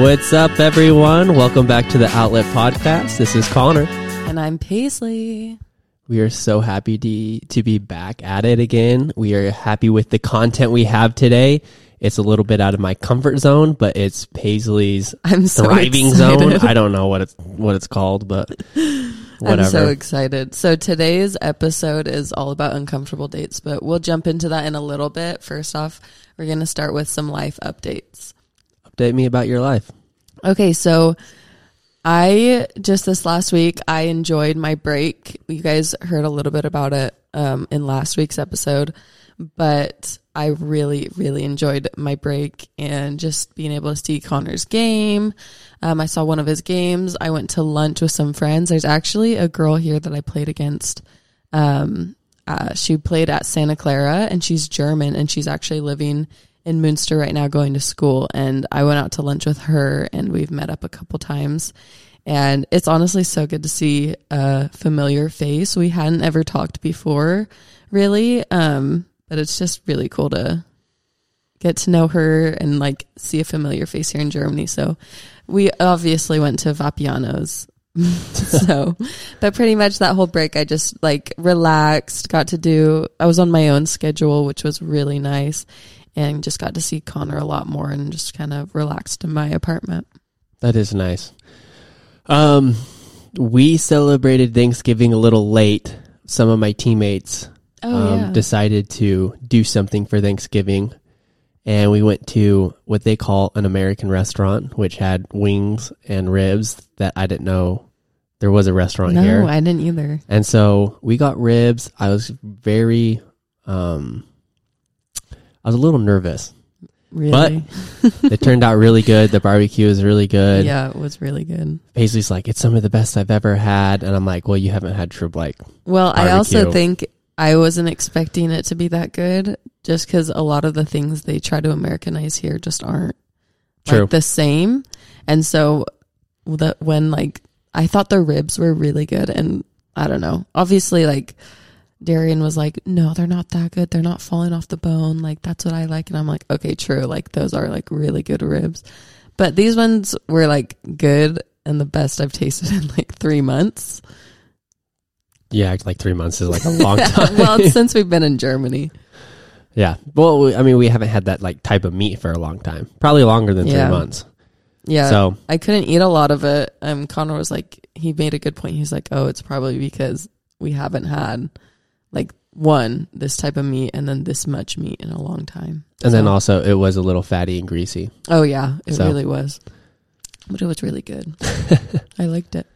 What's up, everyone? Welcome back to the Outlet Podcast. This is Connor. And I'm Paisley. We are so happy to, to be back at it again. We are happy with the content we have today. It's a little bit out of my comfort zone, but it's Paisley's I'm so thriving excited. zone. I don't know what it's what it's called, but whatever. I'm so excited. So today's episode is all about uncomfortable dates, but we'll jump into that in a little bit. First off, we're going to start with some life updates. Update me about your life. Okay, so I just this last week I enjoyed my break. You guys heard a little bit about it um, in last week's episode, but I really, really enjoyed my break and just being able to see Connor's game. Um, I saw one of his games. I went to lunch with some friends. There's actually a girl here that I played against. Um, uh, she played at Santa Clara and she's German and she's actually living in Munster right now going to school. And I went out to lunch with her and we've met up a couple times. And it's honestly so good to see a familiar face. We hadn't ever talked before, really. Um, but it's just really cool to get to know her and like see a familiar face here in Germany. So we obviously went to Vapiano's. so, but pretty much that whole break, I just like relaxed, got to do, I was on my own schedule, which was really nice and just got to see Connor a lot more and just kind of relaxed in my apartment. That is nice. Um, we celebrated Thanksgiving a little late. Some of my teammates Oh, um, decided to do something for Thanksgiving. And we went to what they call an American restaurant, which had wings and ribs that I didn't know there was a restaurant no, here. No, I didn't either. and so we got ribs. I was very, um, I was a little nervous. Really? It turned out really good. The barbecue was really good. yeah, it was really good. Paisley's like, it's some of the best I've ever had. And I'm like, well, you haven't had True Like, Well, I also think I wasn't expecting it to be that good just because a lot of the things they try to Americanize here just aren't True. like the same. And so that when like I thought the ribs were really good and I don't know. Obviously like Darian was like, "No, they're not that good. They're not falling off the bone. Like that's what I like." And I'm like, "Okay, true. Like those are like really good ribs." But these ones were like good and the best I've tasted in like 3 months. yeah, like three months is like a long time. well, since we've been in Germany. yeah. Well, we- I mean, we haven't had that like type of meat for a long time. Probably longer than Yeah. three months. Yeah. So I couldn't eat a lot of it. Um, Connor was like, he made a good point. He's like, oh, it's probably because we haven't had like one this type of meat and then this much meat in a long time. and then also it was a little fatty and greasy. oh yeah, it So- really was, but it was really good. I liked it.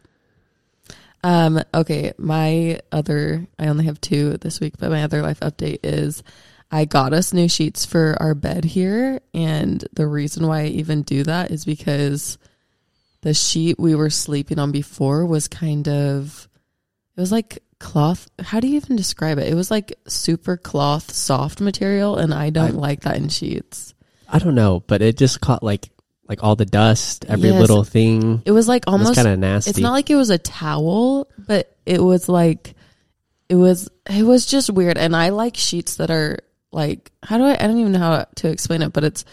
Um. Okay. My other, I only have two this week, but my other life update is. I got us new sheets for our bed here, and the reason why I even do that is because the sheet we were sleeping on before was kind of it was like cloth how do you even describe it it was like super cloth soft material and i don't I- like that in sheets I don't know, but it just caught like like all the dust, every Yes. little thing. it was like almost kind of nasty. it's not like it was a towel but it was like it was it was just weird and i like sheets that are like how do i i don't even know how to explain it but it's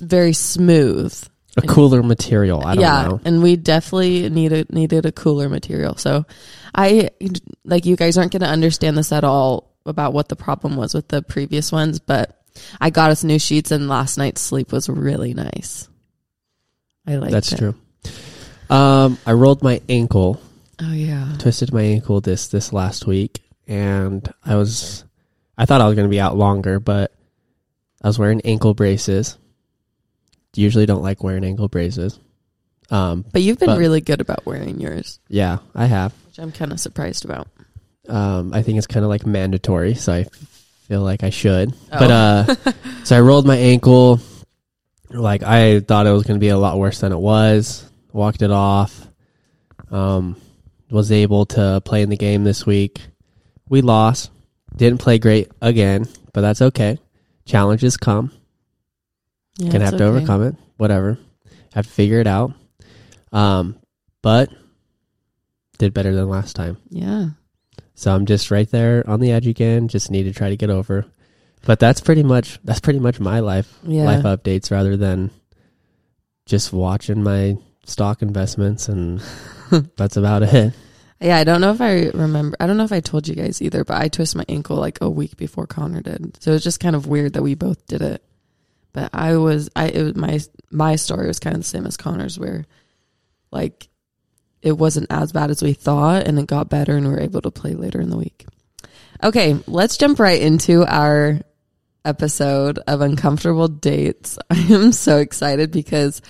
very smooth a cooler material. I don't yeah, know. and we definitely needed needed a cooler material. So, I like you guys aren't going to understand this at all about what the problem was with the previous ones, but I got us new sheets, and last night's sleep was really nice. I like That's it. true. Um, I rolled my ankle, Oh yeah, twisted my ankle this this last week, and I was, I thought I was going to be out longer, but I was wearing ankle braces. Usually don't like wearing ankle braces. Um, but you've been But- really good about wearing yours, yeah, I have. which I'm kind of surprised about. Um, I think it's kind of like mandatory, so I feel like I should. Oh. But uh, so I rolled my ankle. Like I thought it was going to be a lot worse than it was. Walked it off. Um, was able to play in the game this week. We lost. Didn't play great again, but that's okay. Challenges come. Yeah, Gonna it's have to okay. overcome it. Whatever. Have to figure it out. Um, but did better than last time. Yeah, So I'm just right there on the edge again. Just need to try to get over. But that's pretty much that's pretty much my life yeah. life updates rather than just watching my stock investments, and that's about it. Yeah, I don't know if I remember. I don't know if I told you guys either, but I twisted my ankle like a week before Connor did. So it was just kind of weird that we both did it. But I was, I it was my my story was kind of the same as Connor's, where like it wasn't as bad as we thought, and it got better, and we were able to play later in the week. Okay, let's jump right into our episode of uncomfortable dates. I am so excited because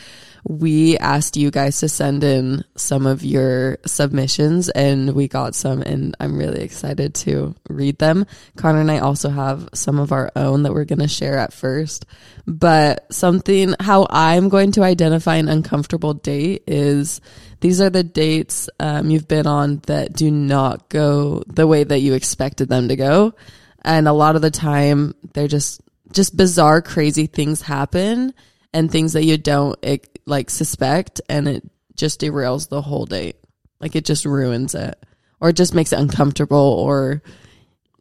we asked you guys to send in some of your submissions and we got some and I'm really excited to read them. Connor and I also have some of our own that we're going to share at first. But something how I'm going to identify an uncomfortable date is these are the dates um, you've been on that do not go the way that you expected them to go. And a lot of the time they're just just bizarre crazy things happen and things that you don't like suspect and it just derails the whole date. Like it just ruins it or it just makes it uncomfortable or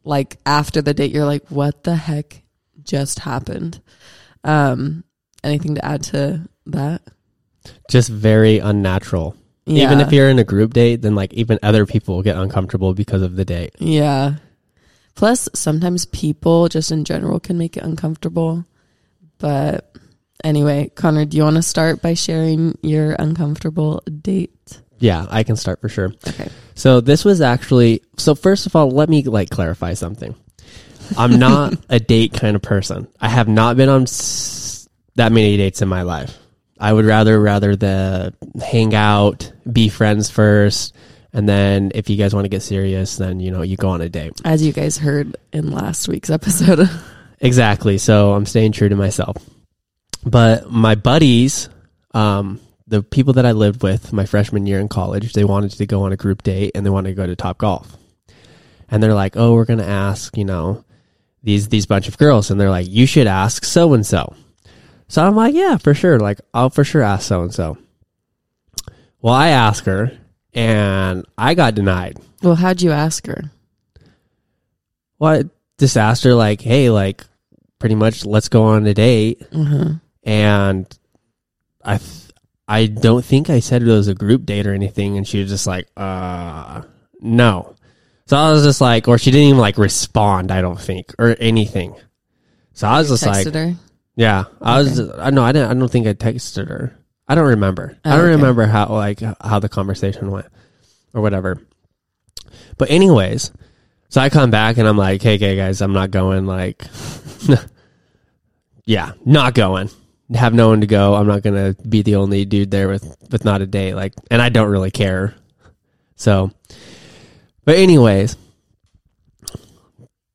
like after the date you're like what the heck just happened. Um anything to add to that? Just very unnatural. Yeah. Even if you're in a group date, then like even other people will get uncomfortable because of the date. Yeah. Plus sometimes people just in general can make it uncomfortable. But Anyway, Connor, do you want to start by sharing your uncomfortable date? Yeah, I can start for sure. Okay. So this was actually so first of all, let me like clarify something. I'm not a date kind of person. I have not been on s- that many dates in my life. I would rather rather the hang out, be friends first, and then if you guys want to get serious, then you know you go on a date. As you guys heard in last week's episode. Exactly. So I'm staying true to myself. But my buddies, um, the people that I lived with my freshman year in college, they wanted to go on a group date and they wanted to go to Top Golf. And they're like, "Oh, we're going to ask, you know, these these bunch of girls." And they're like, "You should ask so and so." So I'm like, "Yeah, for sure. Like, I'll for sure ask so and so." Well, I asked her and I got denied. well, how'd you ask her? Well, I just asked her like, "Hey, like pretty much let's go on a date." Mm-hmm. And I th- I don't think I said it was a group date or anything, and she was just like, uh, no. So I was just like, or she didn't even like respond. I don't think or anything. So I was just like, her. yeah, I was. Okay. I know I didn't. I don't think I texted her. I don't remember. I Oh, don't okay. remember how like how the conversation went or whatever. But anyways, so I come back and I'm like, hey, okay, guys, I'm not going. Like, yeah, not going. Have no one to go. I'm not gonna be the only dude there with with not a date. Like, and I don't really care. So, but anyways,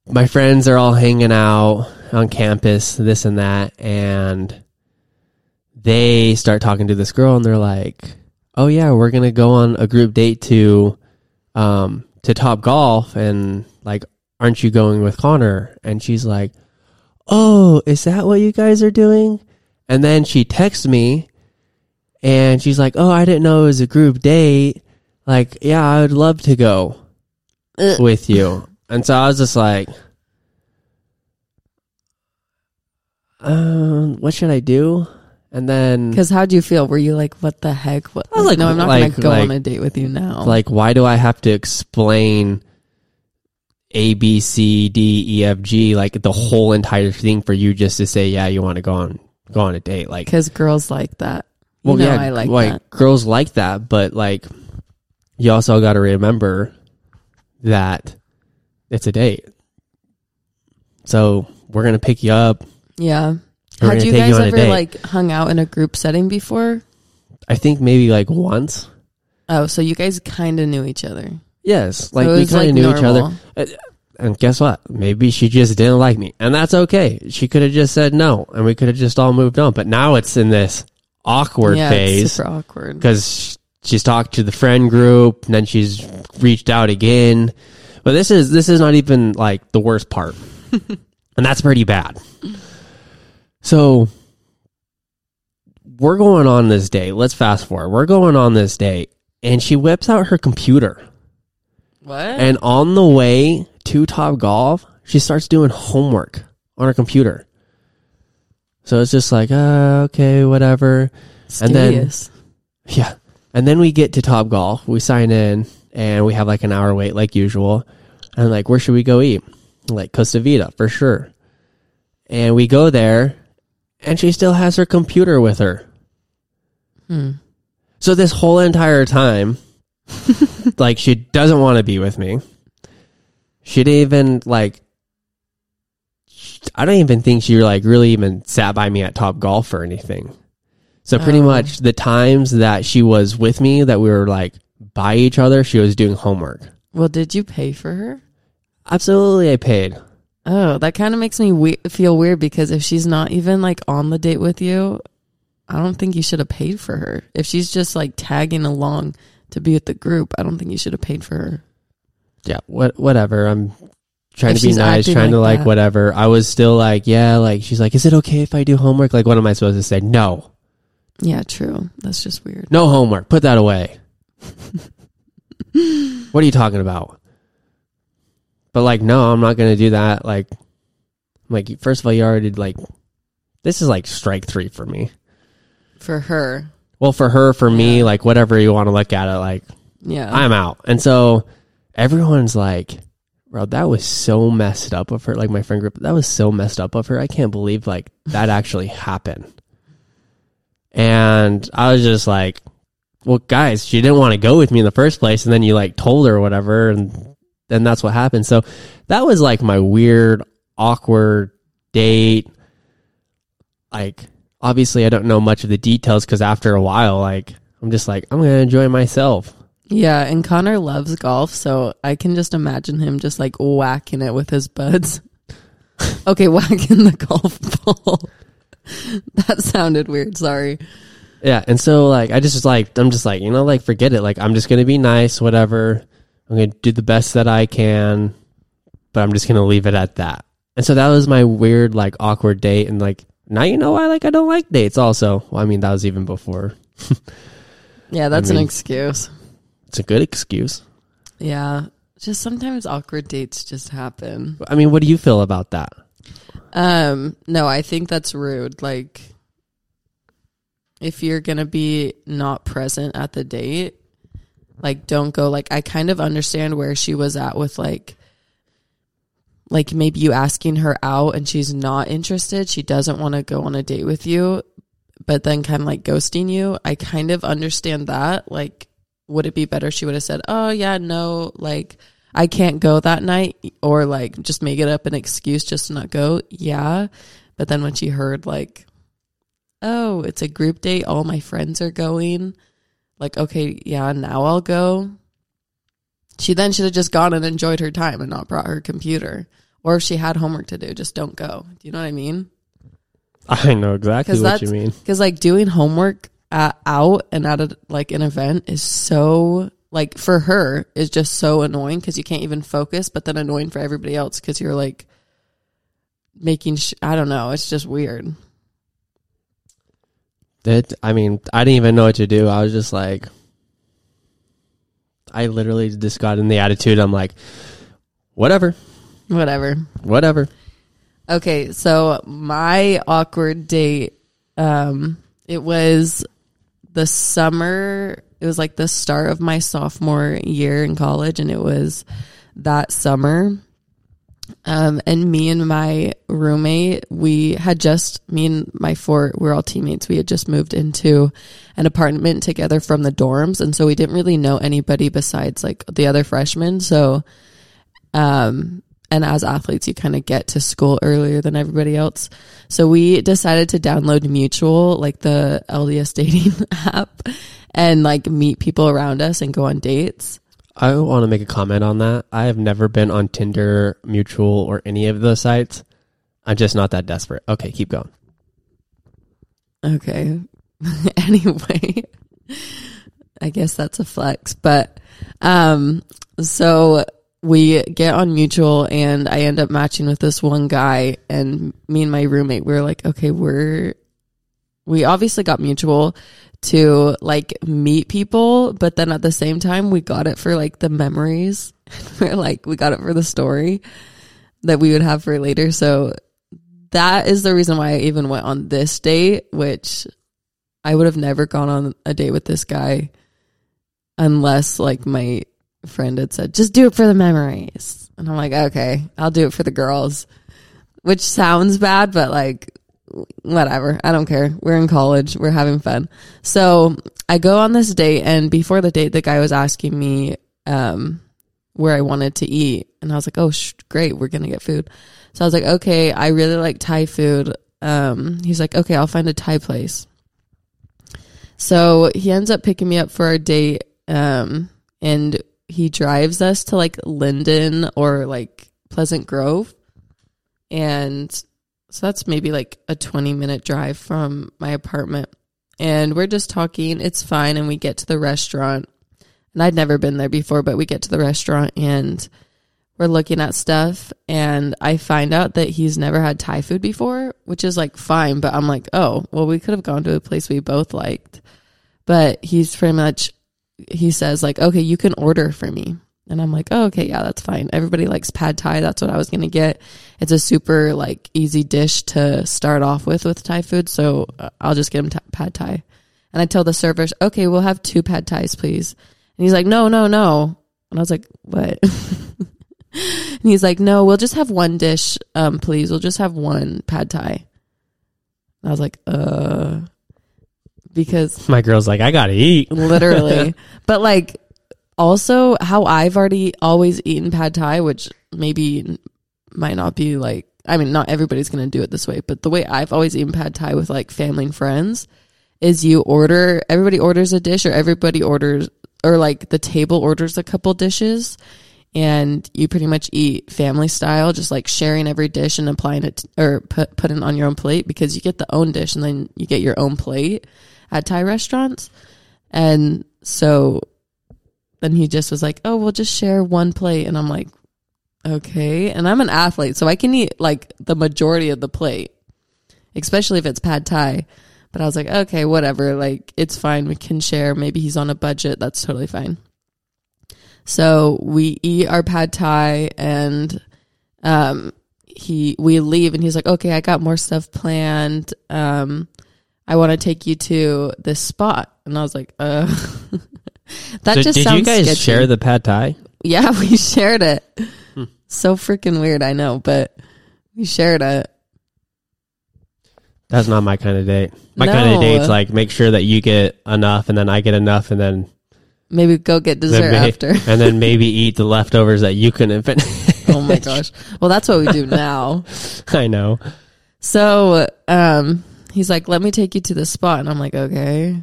my friends are all hanging out on campus, this and that, and they start talking to this girl, and they're like, "Oh yeah, we're gonna go on a group date to, um, to Top Golf, and like, aren't you going with Connor?" And she's like, "Oh, is that what you guys are doing?" And then she texts me, and she's like, "Oh, I didn't know it was a group date. Like, yeah, I would love to go with you." And so I was just like, um, what should I do? And then Because how'd you feel? Were you like, what the heck? What? I was like- no, I'm not like- going to go like- on a date with you now. like why do i have to explain a b c d e f g like the whole entire thing for you just to say yeah you want to go on go on a date like Because girls like that. You well know yeah I like, like that. girls like that but like you also got to remember that it's a date so we're gonna pick you up Yeah. Had you guys you ever like hung out in a group setting before? i think maybe like once Oh, so you guys kind of knew each other. yes like So we kind of knew each other normal. Uh, And guess what? Maybe she just didn't like me. And that's okay. She could have just said no and we could have just all moved on. But now it's in this awkward yeah, phase super awkward. because she's talked to the friend group and then she's reached out again. But this is, this is not even like the worst part. and that's pretty bad. So we're going on this date. Let's fast forward. We're going on this date and she whips out her computer. What? And on the way to Top Golf, she starts doing homework on her computer. So it's just like, uh, okay, whatever. And then- Yeah. And then we get to Top Golf. We sign in and we have like an hour wait like usual. And like, where should we go eat? Like Costa Vida for sure. And we go there and she still has her computer with her. Hmm. So this whole entire time, like she doesn't want to be with me. She didn't even like. I don't even think she like really even sat by me at Top Golf or anything. So pretty Oh. much the times that she was with me, that we were like by each other, she was doing homework. Well, did you pay for her? Absolutely, I paid. Oh, that kind of makes me we- feel weird because if she's not even like on the date with you, I don't think you should have paid for her. If she's just like tagging along to be with the group, I don't think you should have paid for her. Yeah, what whatever. I'm trying If to be nice, trying to like like that. whatever. I was still like, yeah, like she's like, is it okay if I do homework? Like, what am I supposed to say? No, Yeah, true. That's just weird. no homework. Put that away. what are you talking about? But like, no, I'm not gonna do that. Like, like first of all, you already like, this is like strike three for me. For her. Well, for her, for me, Yeah. like whatever you want to look at it, like Yeah. I'm out. And so everyone's like, bro, that was so messed up of her. Like my friend group, that was so messed up of her. I can't believe like that actually happened. And I was just like, well, guys, she didn't want to go with me in the first place. And then you like told her whatever. And then that's what happened. So that was like my weird, awkward date. Like, obviously, I don't know much of the details because after a while, like, I'm just like, I'm going to enjoy myself. Yeah, and Connor loves golf, so I can just imagine him just like whacking it with his buds. okay, whacking the golf ball. that sounded weird. Sorry. Yeah, and so like I just was like I'm just like you know like forget it like I'm just gonna be nice whatever I'm gonna do the best that I can, but I'm just gonna leave it at that. And so that was my weird like awkward date, and like now you know why like I don't like dates. Also, well, I mean that was even before. Yeah, that's mean- an excuse. It's a good excuse. Yeah, just sometimes awkward dates just happen. I mean, what do you feel about that? Um, no, I think that's rude. Like, if you're gonna be not present at the date, like, don't go. Like, I kind of understand where she was at with like, like maybe you asking her out and she's not interested. She doesn't want to go on a date with you, but then kind of like ghosting you. I kind of understand that. Like, would it be better? She would have said, "Oh yeah, no, like." I can't go that night or like just make it up an excuse just to not go. Yeah. But then when she heard like, oh, it's a group date, all my friends are going, like, okay, yeah, now I'll go. She then should have just gone and enjoyed her time and not brought her computer. Or if she had homework to do, just don't go. Do you know what I mean? I know exactly what you mean. Because like doing homework at, out and at a, like an event is so like for her is just so annoying because you can't even focus, but then annoying for everybody else because you're like making. Sh- I don't know. It's just weird. That I mean, I didn't even know what to do. I was just like, I literally just got in the attitude. I'm like, whatever, Whatever. whatever. Okay, so my awkward date, um, it was the summer. It was like the start of my sophomore year in college, and it was that summer. Um, and me and my roommate, we had just me and my four, we we're all teammates. We had just moved into an apartment together from the dorms, and so we didn't really know anybody besides like the other freshmen. So, um, and as athletes, you kind of get to school earlier than everybody else. So we decided to download Mutual, like the LDS dating app, and like meet people around us and go on dates. I want to make a comment on that. I have never been on Tinder, Mutual, or any of those sites. I'm just not that desperate. Okay, keep going. Okay. anyway, I guess that's a flex, but um so we get on mutual and I end up matching with this one guy and me and my roommate we were like, okay, we're we obviously got mutual to like meet people, but then at the same time we got it for like the memories. we're like we got it for the story that we would have for later. So that is the reason why I even went on this date, which I would have never gone on a date with this guy unless like my friend had said, just do it for the memories. And I'm like, okay, I'll do it for the girls, which sounds bad, but like, whatever. I don't care. We're in college. We're having fun. So I go on this date and before the date, the guy was asking me, um, where I wanted to eat. And I was like, oh, sh- great. We're going to get food. So I was like, okay, I really like Thai food. Um, he's like, okay, I'll find a Thai place. So he ends up picking me up for our date. Um, and he drives us to like Lindon or like Pleasant Grove. And so that's maybe like a 20 minute drive from my apartment. And we're just talking. It's fine. And we get to the restaurant. And I'd never been there before, but we get to the restaurant and we're looking at stuff. And I find out that he's never had Thai food before, which is like fine. But I'm like, oh, well, we could have gone to a place we both liked. But he's pretty much, he says, like, okay, you can order for me. And I'm like, oh, okay, yeah, that's fine. Everybody likes pad thai. That's what I was going to get. It's a super like easy dish to start off with with Thai food. So uh, I'll just get him t- pad thai. And I tell the servers, okay, we'll have two pad thais, please. And he's like, no, no, no. And I was like, what? and he's like, no, we'll just have one dish, um, please. We'll just have one pad thai. And I was like, uh, because My girl's like, I gotta eat. literally. but like also how I've already always eaten pad thai, which maybe might not be like I mean, not everybody's gonna do it this way, but the way I've always eaten pad thai with like family and friends is you order everybody orders a dish or everybody orders or like the table orders a couple dishes and you pretty much eat family style, just like sharing every dish and applying it or put putting it on your own plate because you get the own dish and then you get your own plate at Thai restaurants. And so then he just was like, "Oh, we'll just share one plate." And I'm like, "Okay." And I'm an athlete, so I can eat like the majority of the plate, especially if it's pad thai. But I was like, "Okay, whatever. Like it's fine. We can share. Maybe he's on a budget. That's totally fine." So we eat our pad thai and um he we leave and he's like, "Okay, I got more stuff planned. Um I want to take you to this spot." And I was like, "Uh That So just did sounds you guys sketchy. share the pad thai? Yeah, we shared it. Hmm. So freaking weird, I know, but we shared it. That's not my kind of date. My kind No. of date's like make sure that you get enough and then I get enough and then Maybe go get then dessert may- after. and then maybe eat the leftovers that you couldn't finish. oh my gosh. Well, that's what we do now. I know. So, um, he's like, "Let me take you to this spot," and I'm like, "Okay,"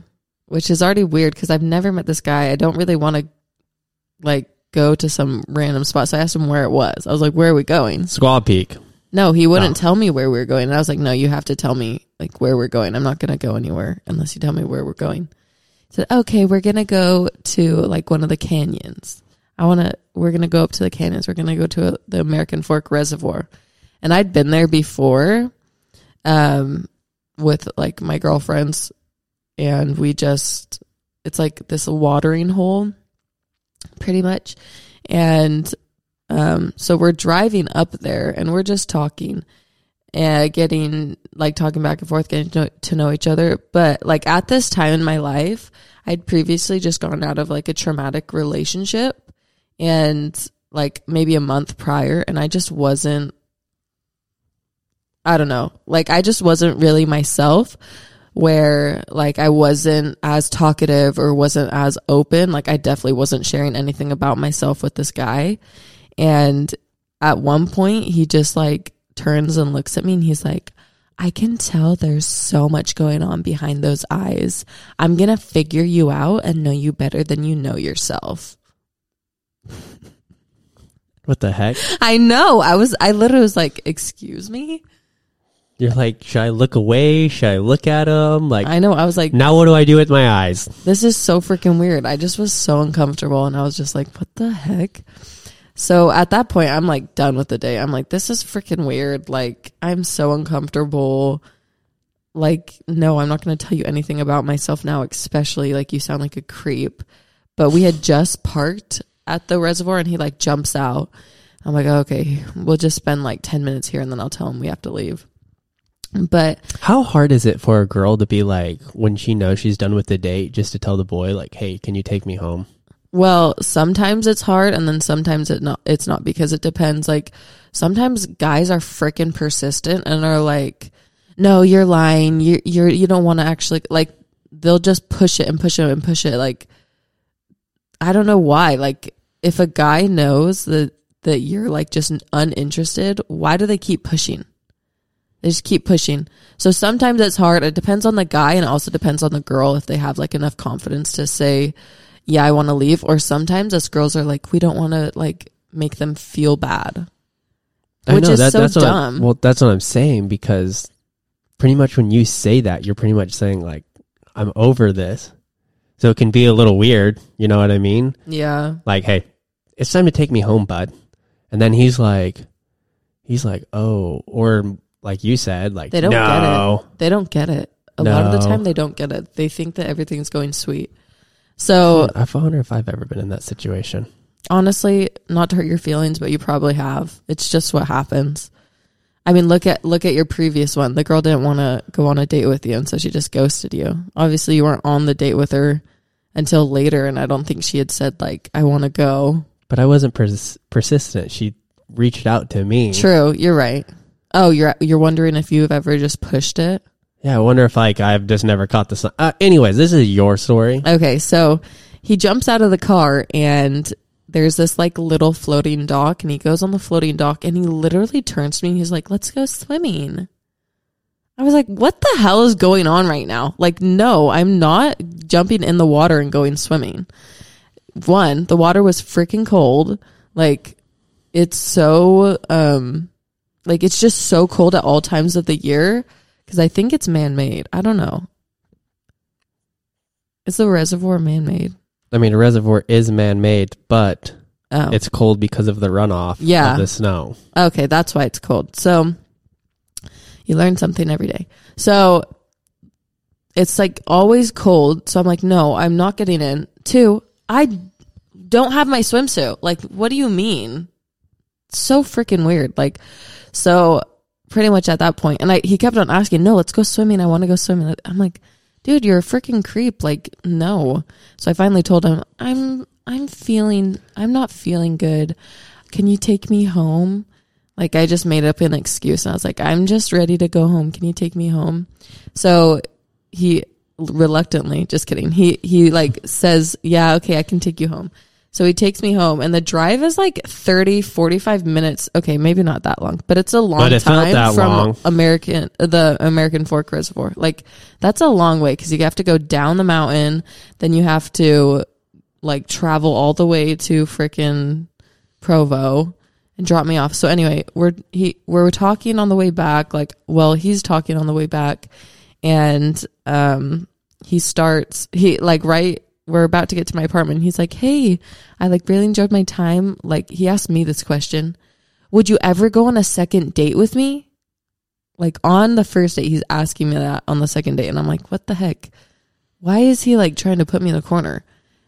which is already weird because I've never met this guy. I don't really want to like go to some random spot. So I asked him where it was. I was like, "Where are we going?" Squaw Peak. No, he wouldn't Oh. tell me where we were going. And I was like, "No, you have to tell me like where we're going. I'm not going to go anywhere unless you tell me where we're going." He said, "Okay, we're going to go to like one of the canyons. I want to we're going to go up to the canyons. We're going to go to a, the American Fork Reservoir." And I'd been there before um with like my girlfriends and we just it's like this watering hole pretty much. And um so we're driving up there and we're just talking and getting like talking back and forth getting to know, to know each other but like at this time in my life I'd previously just gone out of like a traumatic relationship and like maybe a month prior and I just wasn't I don't know. Like I just wasn't really myself where like I wasn't as talkative or wasn't as open. Like I definitely wasn't sharing anything about myself with this guy. And at one point he just like turns and looks at me and he's like, I can tell there's so much going on behind those eyes. I'm going to figure you out and know you better than you know yourself. What the heck? I know. I was I literally was like, "Excuse me?" You're like, should I look away? Should I look at him? Like, I know. I was like, now what do I do with my eyes? this is so freaking weird. I just was so uncomfortable and I was just like, what the heck? So at that point, I'm like done with the day. I'm like, this is freaking weird. Like, I'm so uncomfortable. Like, no, I'm not going to tell you anything about myself now, especially like you sound like a creep. But we had just parked at the reservoir and he like jumps out. I'm like, okay, we'll just spend like 10 minutes here and then I'll tell him we have to leave. But How hard is it for a girl to be like when she knows she's done with the date, just to tell the boy like, "Hey, can you take me home?" well, sometimes it's hard and then sometimes it not it's not because it depends. Like sometimes guys are freaking persistent and are like, "No, you're lying. You you're you don't want to actually like they'll just push it and push it and push it like I don't know why. Like if a guy knows that that you're like just uninterested, why do they keep pushing? They just keep pushing. So sometimes it's hard. It depends on the guy and it also depends on the girl if they have like enough confidence to say, yeah, I want to leave. Or sometimes us girls are like, we don't want to like make them feel bad. I Which know, is that, so that's dumb. well, that's what I'm saying because pretty much when you say that, you're pretty much saying like, "I'm over this." So it can be a little weird. You know what I mean? Yeah. Like, hey, it's time to take me home, bud. And then he's like, he's like, oh, or like you said, like They don't get it. They don't get it. A lot of the time they don't get it. They think that everything's going sweet. So I wonder if I've ever been in that situation. honestly, not to hurt your feelings, but you probably have. It's just what happens. I mean, look at look at your previous one. The girl didn't want to go on a date with you, and so she just ghosted you. Obviously, you weren't on the date with her until later, and I don't think she had said like, "I want to go." But I wasn't pers- persistent. She reached out to me. True, you're right. Oh, you're you're wondering if you've ever just pushed it. Yeah, I wonder if like I've just never caught the sun. Uh, anyways, this is your story. Okay, so he jumps out of the car and there's this like little floating dock and he goes on the floating dock and he literally turns to me and he's like, "Let's go swimming." I was like, "What the hell is going on right now?" Like, no, I'm not jumping in the water and going swimming. One, the water was freaking cold. Like it's so um like it's just so cold at all times of the year cuz I think it's man-made. I don't know. Is the reservoir man-made? I mean, a reservoir is man-made, but Oh. it's cold because of the runoff Yeah. of the snow. Okay, that's why it's cold. So you learn something every day. So it's like always cold. So I'm like, no, I'm not getting in. Two, I don't have my swimsuit. Like, what do you mean? So freaking weird. Like, so pretty much at that point, and I he kept on asking, no, let's go swimming. I want to go swimming. I'm like, dude, you're a freaking creep. Like, no. So I finally told him, I'm I'm feeling I'm not feeling good. Can you take me home? Like I just made up an excuse and I was like, I'm just ready to go home. Can you take me home? So he reluctantly, just kidding. He he like says, "Yeah, okay, I can take you home." So he takes me home and the drive is like 30 45 minutes. Okay, maybe not that long, but it's a long But it felt time that from long. American the American Fork Reservoir. Like that's a long way cuz you have to go down the mountain, then you have to like travel all the way to frickin' Provo and drop me off. So anyway, we're he we're talking on the way back. Like, well, he's talking on the way back, and um, he starts he like right. We're about to get to my apartment. He's like, "Hey, I like really enjoyed my time." Like, he asked me this question: Would you ever go on a second date with me? Like on the first date, he's asking me that on the second date, and I'm like, "What the heck? Why is he like trying to put me in the corner?"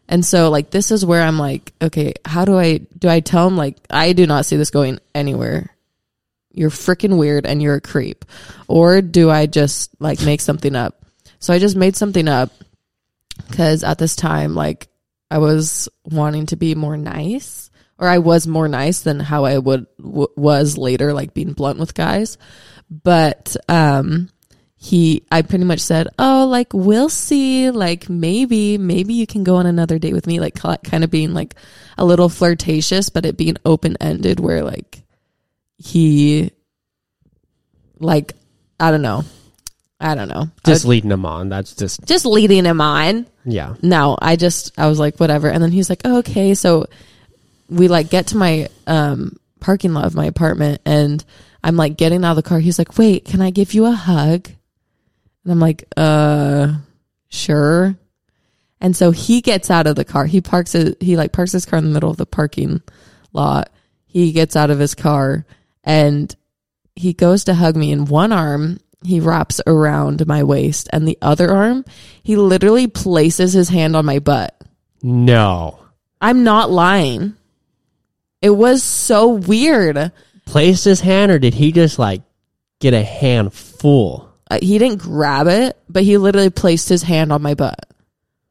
And so like this is where I'm like, okay, how do I do I tell him like I do not see this going anywhere. You're freaking weird and you're a creep. Or do I just like make something up? So I just made something up cuz at this time like I was wanting to be more nice or I was more nice than how I would w- was later like being blunt with guys. But um he I pretty much said, "Oh, like we'll see, like maybe maybe you can go on another date with me," like kind of being like a little flirtatious, but it being open-ended where like he like I don't know. I don't know. Just I- leading him on. That's just just leading him on. yeah. No, I just I was like whatever, and then he's like, oh, okay. So we like get to my um parking lot of my apartment, and I'm like getting out of the car. He's like, wait, can I give you a hug? And I'm like, uh, sure. And so he gets out of the car. He parks it. He like parks his car in the middle of the parking lot. He gets out of his car and he goes to hug me in one arm. He wraps around my waist and the other arm, he literally places his hand on my butt. No. I'm not lying. It was so weird. Placed his hand, or did he just like get a handful. Uh, he didn't grab it, but he literally placed his hand on my butt.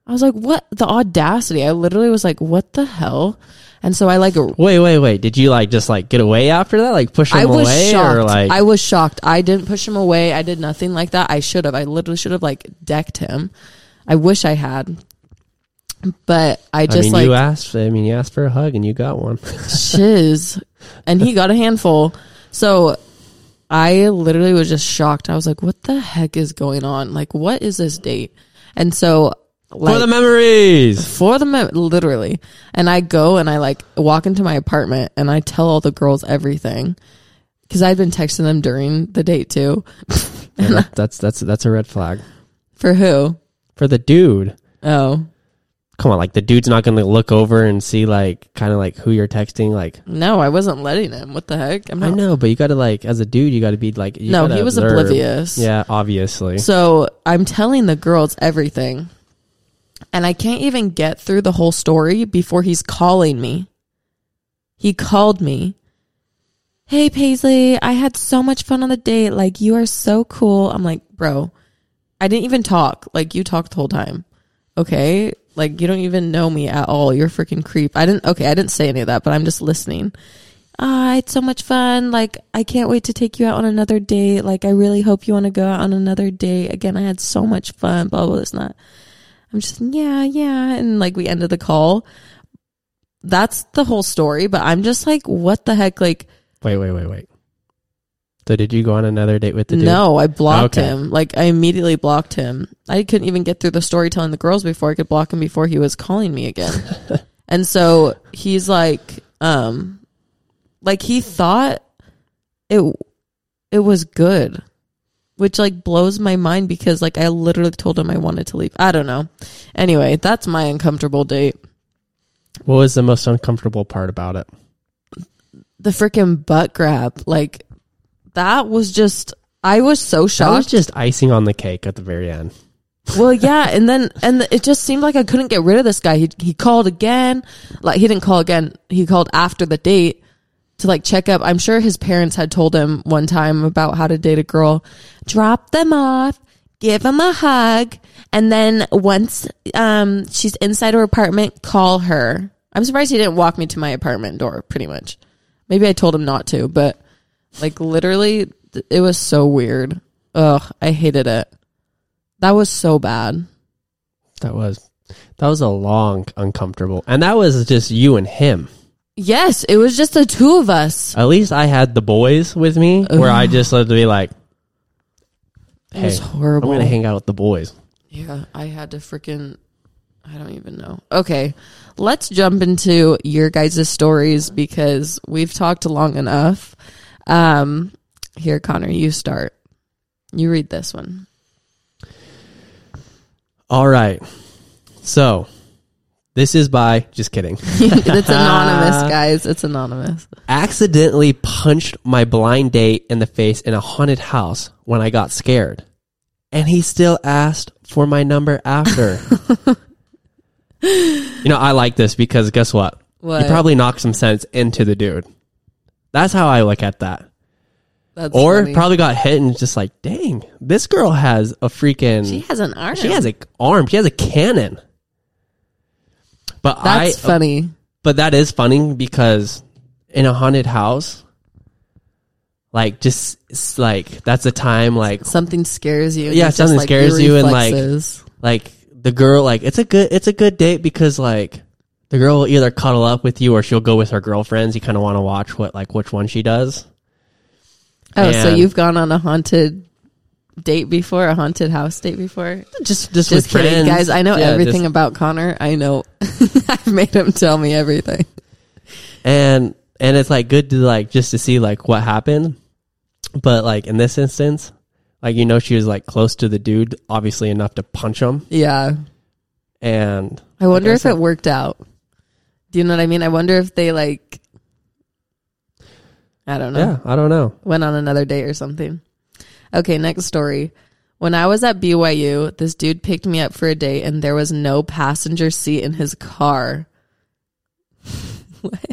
I was like, what? The audacity. I literally was like, what the hell? And so I like, Wait, wait, wait. Did you like just like get away after that? Like push him I was away shocked. or like I was shocked. I didn't push him away. I did nothing like that. I should have. I literally should have like decked him. I wish I had. But I I just mean, like you asked. I mean, you asked for a hug and you got one. shiz. And he got a handful. So I literally was just shocked. I was like, what the heck is going on? Like, what is this date? And so, like, for the memories. for the mem- literally. And I go and I like walk into my apartment and I tell all the girls everything because I've been texting them during the date too. Yeah, that- that's that's that's a red flag For who? for the dude. Oh, Come on, like the dude's not going to look over and see like kind of like who you're texting. Like no, I wasn't letting him. What the heck? I'm I know, but you got to like as a dude, you got to be like. You No, he was observe. oblivious. Yeah, obviously. So I'm telling the girls everything. And I can't even get through the whole story before he's calling me. He called me. Hey, Paisley, I had so much fun on the date. Like, you are so cool. I'm like, bro, I didn't even talk. Like, you talked the whole time. Okay. Like, you don't even know me at all. You're freaking creep. I didn't, okay, I didn't say any of that, but I'm just listening. Ah, I had so much fun. Like, I can't wait to take you out on another date. Like, I really hope you want to go out on another date. Again, I had so much fun. Blah, blah, this and that. I'm just, yeah, yeah. And like, we ended the call. That's the whole story, but I'm just like, what the heck? Like, wait, wait, wait, wait. So did you go on another date with the dude? no, I blocked Okay. him. Like, I immediately blocked him. I couldn't even get through the story telling the girls before I could block him before he was calling me again. and so he's like, um, like he thought it, it was good, which like blows my mind because like I literally told him I wanted to leave. I don't know. Anyway, that's my uncomfortable date. What was the most uncomfortable part about it? The freaking butt grab, like that was just. I was so shocked. That was just icing on the cake at the very end. Well, yeah, and then and it just seemed like I couldn't get rid of this guy. He he called again, like he didn't call again. He called after the date to like check up. I'm sure his parents had told him one time about how to date a girl. Drop them off, give them a hug, and then once um she's inside her apartment, call her. I'm surprised he didn't walk me to my apartment door. Pretty much, maybe I told him not to, but like literally, it was so weird. Ugh, I hated it. That was so bad. That was that was a long uncomfortable, and that was just you and him. Yes, it was just the two of us. At least I had the boys with me, where I just had to be like, It was "Hey, I'm gonna hang out with the boys." Yeah, I had to freaking. I don't even know. Okay, let's jump into your guys' stories because we've talked long enough. Um, here, Connor, you start. You read this one. All right, so this is by just kidding. it's anonymous, guys. It's anonymous. Accidentally punched my blind date in the face in a haunted house when I got scared, and he still asked for my number after. you know, I like this because guess what? What? You probably knocked some sense into the dude. That's how I look at that. That's Or funny. probably got hit and just like, dang, this girl has a freaking. she has an arm. She has a arm. She has a cannon. But That's I, funny. but that is funny because in a haunted house, like just it's like that's the time like Something scares you. Yeah, something just, scares your you and, like, like the girl like it's a good it's a good date because like the girl will either cuddle up with you or she'll go with her girlfriends. You kind of want to watch what like which one she does. Oh, so you've gone on a haunted date before, a haunted house date before? Just just, Just with kidding, friends. guys. I know Yeah, everything just- about Connor. I know. I've made him tell me everything. and and it's like good to like just to see like what happened but like in this instance like you know she was like close to the dude obviously enough to punch him Yeah. and I wonder Like I if said- it worked out. Do you know what I mean? I wonder if they like, I don't know, yeah i don't know went on another date or something. Okay, next story. When I was at BYU, this dude picked me up for a date and there was no passenger seat in his car.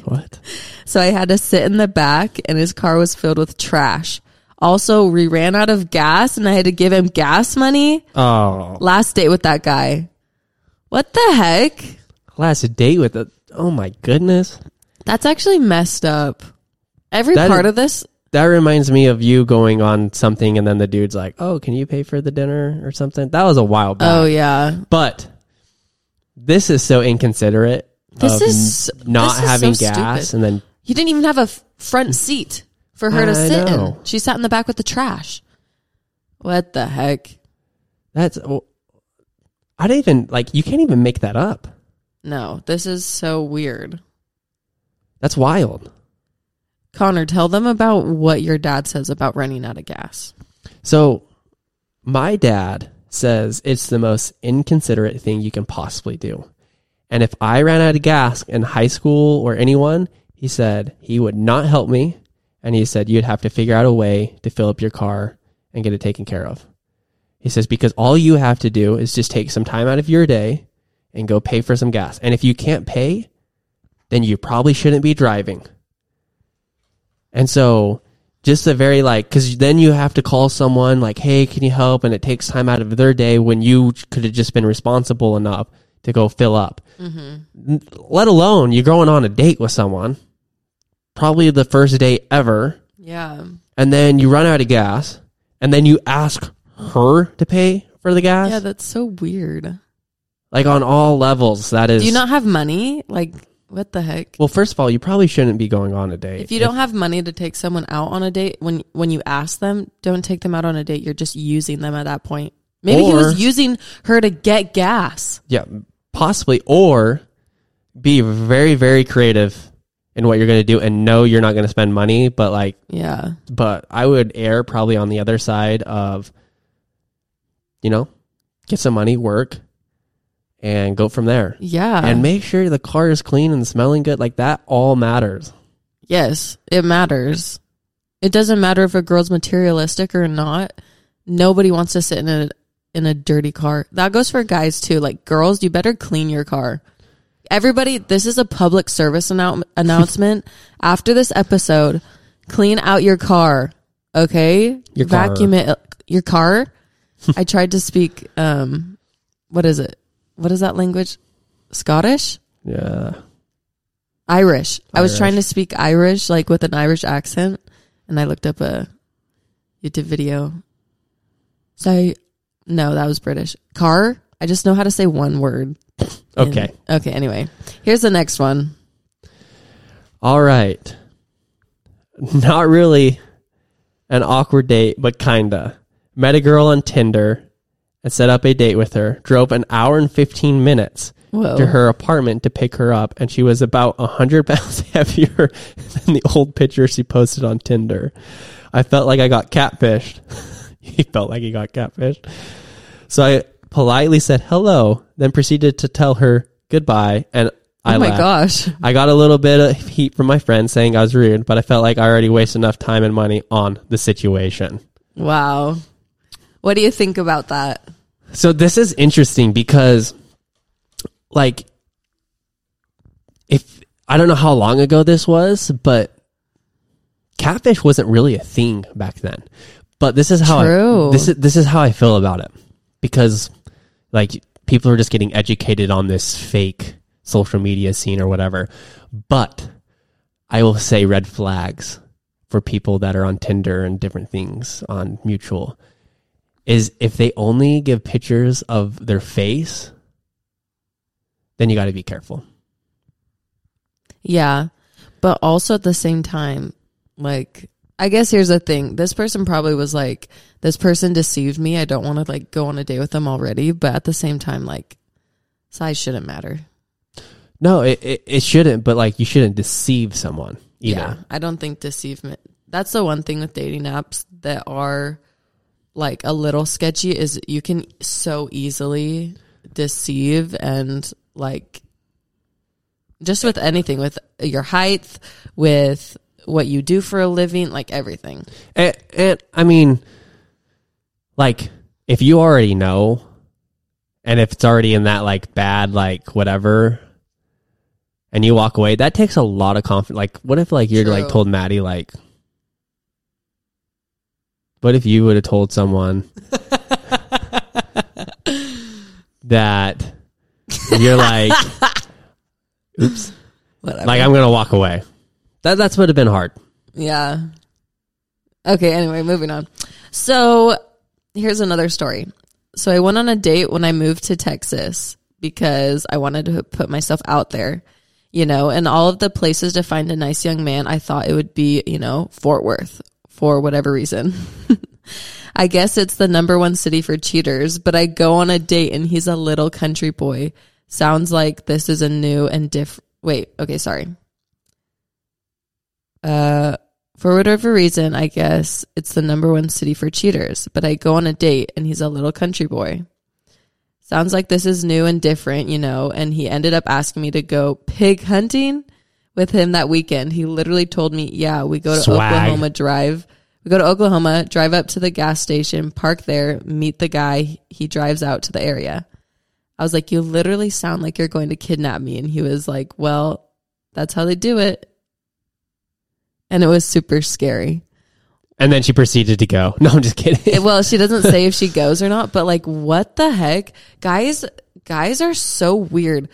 what So I had to sit in the back and his car was filled with trash. Also, we ran out of gas and I had to give him gas money. Oh, Last date with that guy. What the heck? last date with a. Oh my goodness. That's actually messed up. Every That part is- of this, That reminds me of you going on something and then the dude's like, "Oh, can you pay for the dinner or something?" That was a while back. oh yeah, But this is so inconsiderate. This is- not this is so having gas stupid. and then you didn't even have a f- front mm. seat for her to I sit know. in. She sat in the back with the trash. What the heck? that's. oh, I don't even like. You can't even make that up. No, this is so weird. That's wild. Connor, tell them about what your dad says about running out of gas. So, my dad says it's the most inconsiderate thing you can possibly do. And if I ran out of gas in high school or anyone, he said he would not help me. And he said you'd have to figure out a way to fill up your car and get it taken care of. He says, because all you have to do is just take some time out of your day and go pay for some gas. And if you can't pay, then you probably shouldn't be driving. And so just a very like, cause then you have to call someone like, Hey, can you help? And it takes time out of their day when you could have just been responsible enough to go fill up. Mm-hmm. N- Let alone you're going on a date with someone, probably the first date ever. Yeah. And then you run out of gas and then you ask her to pay for the gas. Yeah, that's so weird. like on all levels, that is. Do you not have money? Like, what the heck? well, first of all, you probably shouldn't be going on a date. If you don't have money to take someone out on a date, when when you ask them, don't take them out on a date. You're just using them at that point. Maybe he Or- was using her to get gas. Yeah, possibly. Or be very, very creative in what you're going to do and know you're not going to spend money, but like, Yeah. but I would err probably on the other side of, you know, get some money, work, and go from there. Yeah. and make sure the car is clean and smelling good. Like that all matters. yes, it matters. It doesn't matter if a girl's materialistic or not. Nobody wants to sit in a in a dirty car. That goes for guys too. Like girls, you better clean your car. Everybody, this is a public service annou- announcement. After this episode, clean out your car. Okay, Your car. vacuum it. Your car. I tried to speak. Um, what is it? What is that language? Scottish. Yeah. Irish. I was Irish. trying to speak Irish, like with an Irish accent, and I looked up a YouTube video. So, no, that was British. Car. I just know how to say one word. Okay. And- okay. Anyway, here's the next one. All right. Not really an awkward date, but kinda. Met a girl on Tinder and set up a date with her. Drove an hour and 15 minutes Whoa. to her apartment to pick her up, and she was about 100 pounds heavier than the old picture she posted on Tinder. I felt like I got catfished. he felt like he got catfished. So I politely said hello, then proceeded to tell her goodbye, and oh I oh my laughed. gosh. I got a little bit of heat from my friends saying I was rude, but I felt like I already wasted enough time and money on the situation. Wow. What do you think about that? So this is interesting because like if I don't know how long ago this was, but catfish wasn't really a thing back then. But this is how True. I, this is this is how I feel about it because like people are just getting educated on this fake social media scene or whatever. But I will say red flags for people that are on Tinder and different things on mutual is if they only give pictures of their face, then you got to be careful. Yeah. But also at the same time, like, I guess here's the thing. This person probably was like, this person deceived me. I don't want to like go on a date with them already. But at the same time, like, size shouldn't matter. No, it, it, it shouldn't, but like you shouldn't deceive someone either. Yeah. I don't think deceivement. That's the one thing with dating apps that are like a little sketchy is you can so easily deceive and like just with anything with your height, with what you do for a living, like everything. And, and I mean, like, if you already know, and if it's already in that like bad, like whatever, and you walk away, that takes a lot of confidence. Like, what if like you're like told Maddie like, What if you would have told someone that you're like, oops, Whatever. like I'm gonna walk away? That that's would have been hard. Yeah. Okay, anyway, moving on. So here's another story. So I went on a date when I moved to Texas because I wanted to put myself out there, you know, and all of the places to find a nice young man, I thought it would be, you know, Fort Worth for whatever reason. I guess it's the number one city for cheaters, but I go on a date and he's a little country boy. Sounds like this is a new and different. Wait, okay, sorry. Uh, for whatever reason, I guess it's the number one city for cheaters, but I go on a date and he's a little country boy. Sounds like this is new and different, you know, and he ended up asking me to go pig hunting with him that weekend. He literally told me, yeah, we go to Swag. Oklahoma Drive. We go to Oklahoma, drive up to the gas station, park there, meet the guy. He drives out to the area. I was like, you literally sound like you're going to kidnap me. And he was like, well, that's how they do it. And it was super scary. And then she proceeded to go. No, I'm just kidding. Well, she doesn't say if she goes or not, but like, what the heck? Guys, guys are so weird.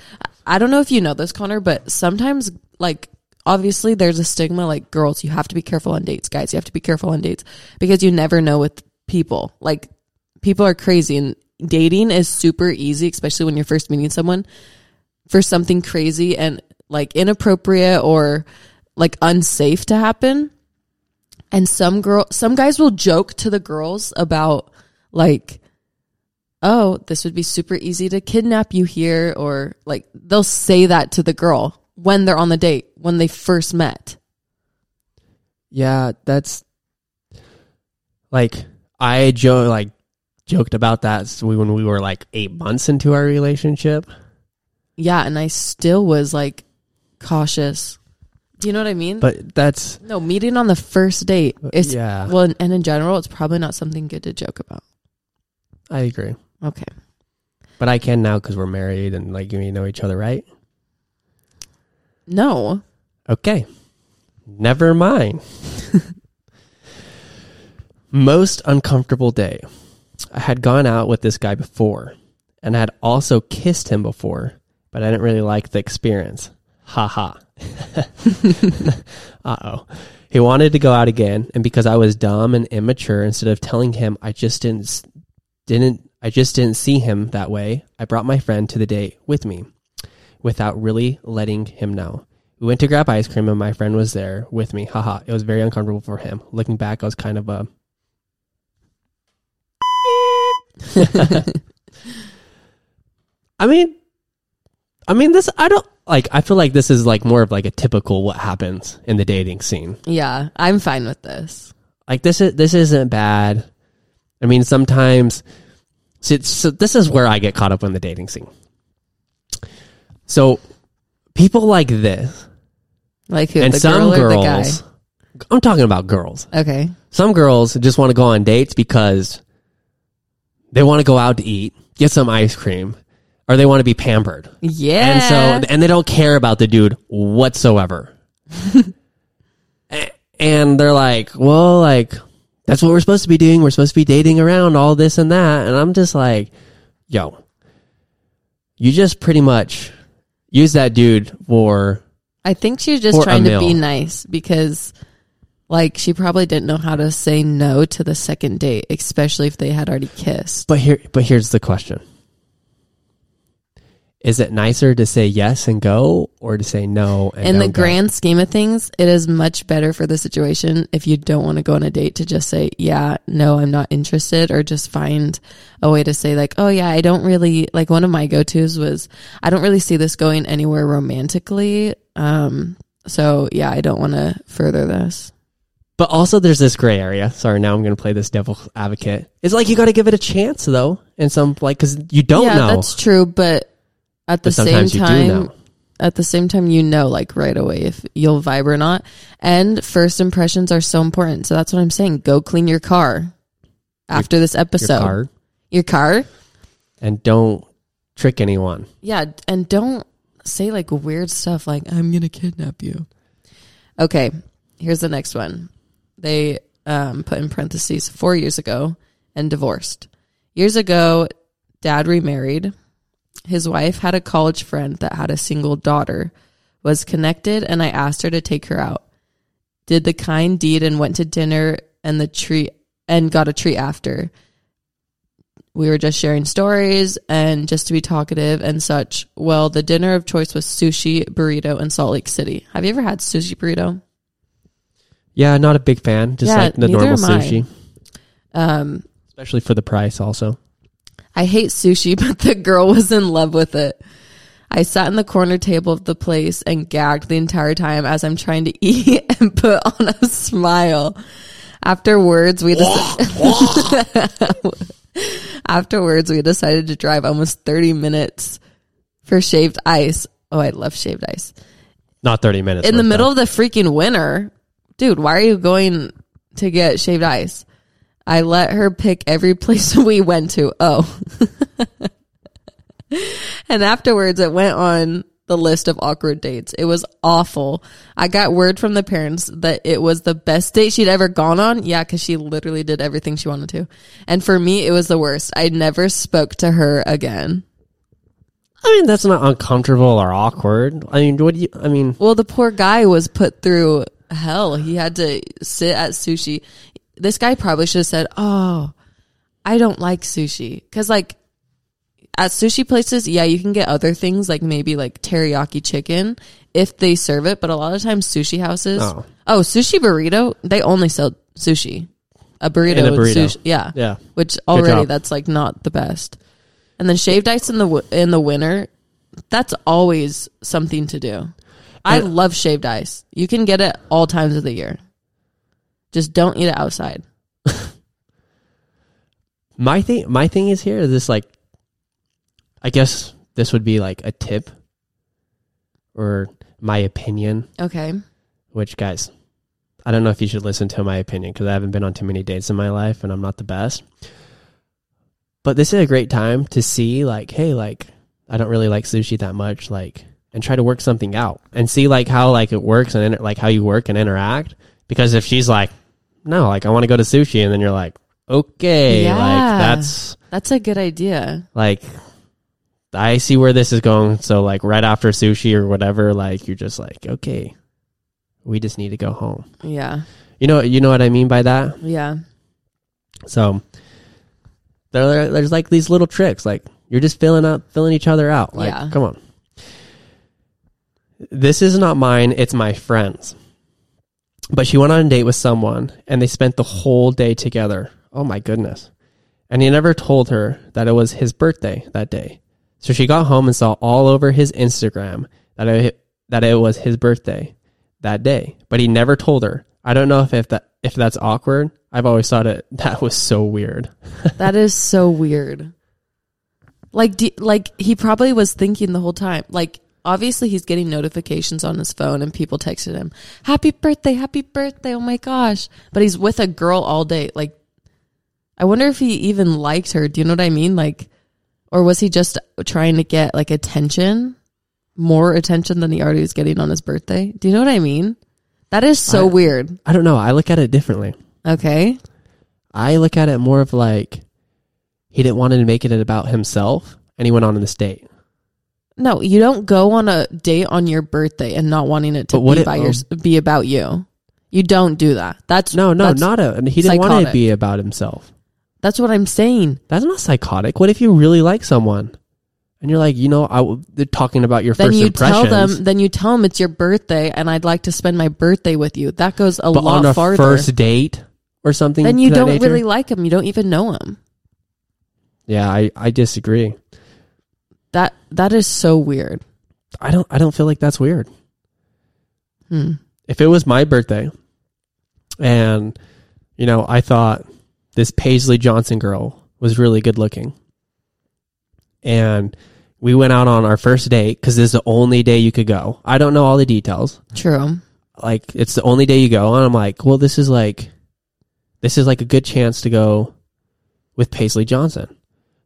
I don't know if you know this, Connor, but sometimes, like, obviously there's a stigma like girls, you have to be careful on dates. Guys, you have to be careful on dates because you never know with people. Like, people are crazy and dating is super easy, especially when you're first meeting someone for something crazy and like inappropriate or like unsafe to happen. And some girl, some guys will joke to the girls about like, oh, this would be super easy to kidnap you here, or like they'll say that to the girl when they're on the date when they first met. Yeah, that's like I joke like joked about that when we were like eight months into our relationship. Yeah, and I still was like cautious. Do you know what I mean? But that's no, meeting on the first date is yeah, well, and in general, it's probably not something good to joke about. I agree. Okay. But I can now because we're married and like we know each other, right? No. Okay. Never mind. Most uncomfortable day. I had gone out with this guy before and I had also kissed him before, but I didn't really like the experience. Ha ha. uh oh. He wanted to go out again, and because I was dumb and immature, instead of telling him I just didn't didn't I just didn't see him that way, I brought my friend to the date with me without really letting him know. We went to grab ice cream and my friend was there with me. Haha. It was very uncomfortable for him. Looking back, I was kind of a I mean I mean this I don't like I feel like this is like more of like a typical what happens in the dating scene. Yeah, I'm fine with this. Like this is this isn't bad. I mean sometimes so, so this is where I get caught up in the dating scene. So people like this Like who? and the some girl or the guy? girls I'm talking about girls. Okay. Some girls just want to go on dates because they want to go out to eat, get some ice cream, or they want to be pampered. Yeah. And so and they don't care about the dude whatsoever. A- and they're like, "Well, like that's what we're supposed to be doing. We're supposed to be dating around all this and that." And I'm just like, "Yo, you just pretty much use that dude for I think she was just trying to be nice because like she probably didn't know how to say no to the second date, especially if they had already kissed. But here, but here's the question: Is it nicer to say yes and go, or to say no? And In the go? grand scheme of things, it is much better for the situation if you don't want to go on a date to just say, yeah, no, I'm not interested, or just find a way to say, like, oh, yeah, I don't really, like, one of my go tos was, I don't really see this going anywhere romantically. Um, so, yeah, I don't want to further this. But also, there's this gray area. Sorry, now I'm going to play this devil advocate. It's like you got to give it a chance, though, and some like because you don't yeah, know. that's true, but at the same sometimes you do time, at the same time, you know, like right away if you'll vibe or not. And first impressions are so important. So that's what I'm saying. Go clean your car after this your episode. Your car? and don't trick anyone. Yeah. And don't say like weird stuff like, I'm going to kidnap you. Okay. Here's the next one. They, um, put in parentheses four years ago, and divorced. Years ago, dad remarried. His wife had a college friend that had a single daughter, was connected, and I asked her to take her out. Did the kind deed and went to dinner and the treat and got a treat after. We were just sharing stories and just to be talkative and such. Well, the dinner of choice was sushi burrito in Salt Lake City. Have you ever had sushi burrito? Yeah, not a big fan. Just Yeah, like the normal sushi, Um, especially for the price. Also, I hate sushi, but the girl was in love with it. I sat in the corner table of the place and gagged the entire time as I'm trying to eat and put on a smile. Afterwards, we decided, afterwards we decided to drive almost 30 minutes for shaved ice. Oh, I love shaved ice. not thirty minutes In the middle though. of the freaking winter. Dude, why are you going to get shaved ice? I let her pick every place we went to. Oh. and afterwards, it went on the list of awkward dates. It was awful. I got word from the parents that it was the best date she'd ever gone on. Yeah, because she literally did everything she wanted to. And for me, it was the worst. I never spoke to her again. I mean, that's not uncomfortable or awkward. I mean, what do you? I mean, Well, the poor guy was put through hell. He had to sit at sushi. This guy probably should have said, "Oh, I don't like sushi." Cuz like at sushi places, yeah, you can get other things like maybe like teriyaki chicken if they serve it, but a lot of times sushi houses Oh. Oh, sushi burrito, they only sell sushi. A burrito, a with burrito. sushi. Yeah. yeah, Which already that's like not the best. And then shaved ice in the w- in the winter, that's always something to do. I And- love shaved ice. You can get it all times of the year. Just don't eat it outside. my thing. My thing is here is this like, I guess this would be like a tip, or my opinion. Okay. Which guys, I don't know if you should listen to my opinion because I haven't been on too many dates in my life and I'm not the best. But this is a great time to see like, hey, like I don't really like sushi that much, like, and try to work something out and see like how like it works and inter- like how you work and interact. Because if she's like, no, like I want to go to sushi, and then you're like, okay, Yeah. like that's That's a good idea. like I see where this is going. So like right after sushi or whatever, like you're just like, okay, we just need to go home. Yeah. You know, you know what I mean by that. Yeah. So there, there's like these little tricks, like you're just filling up, filling each other out. Like, Yeah. come on. This is not mine; it's my friend's. But she went on a date with someone, and they spent the whole day together. Oh my goodness! And he never told her that it was his birthday that day. So she got home and saw all over his Instagram that it, that it was his birthday that day. But he never told her. I don't know if, if that if that's awkward. I've always thought it that was so weird. That is so weird. Like, do, like he probably was thinking the whole time. Like, obviously, he's getting notifications on his phone, and people texted him, "Happy birthday, happy birthday!" Oh my gosh! But he's with a girl all day. Like, I wonder if he even liked her. Do you know what I mean? Like, or was he just trying to get like attention, more attention than he already was getting on his birthday? Do you know what I mean? That is so I- weird. I don't know. I look at it differently. Okay. I look at it more of like he didn't want to make it about himself, and he went on in this date. No, you don't go on a date on your birthday and not wanting it to But what be it- by oh. your be about you. You don't do that. That's No, no, that's, not a. And He didn't want it to psychotic. be about himself. That's what I'm saying. That's not psychotic. What if you really like someone, and you're like, you know, I w- they're talking about your Then first you tell impressions, them. Then you tell them it's your birthday, and I'd like to spend my birthday with you. That goes a but lot on a farther. first date or something. then you to that don't nature? really like him. You don't even know him. Yeah, I I disagree. That that is so weird. I don't I don't feel like that's weird. Hmm. if it was my birthday and you know i thought this paisley johnson girl was really good looking and we went out on our first date because this is the only day you could go i don't know all the details True. like it's the only day you go and i'm like well this is like this is like a good chance to go with paisley johnson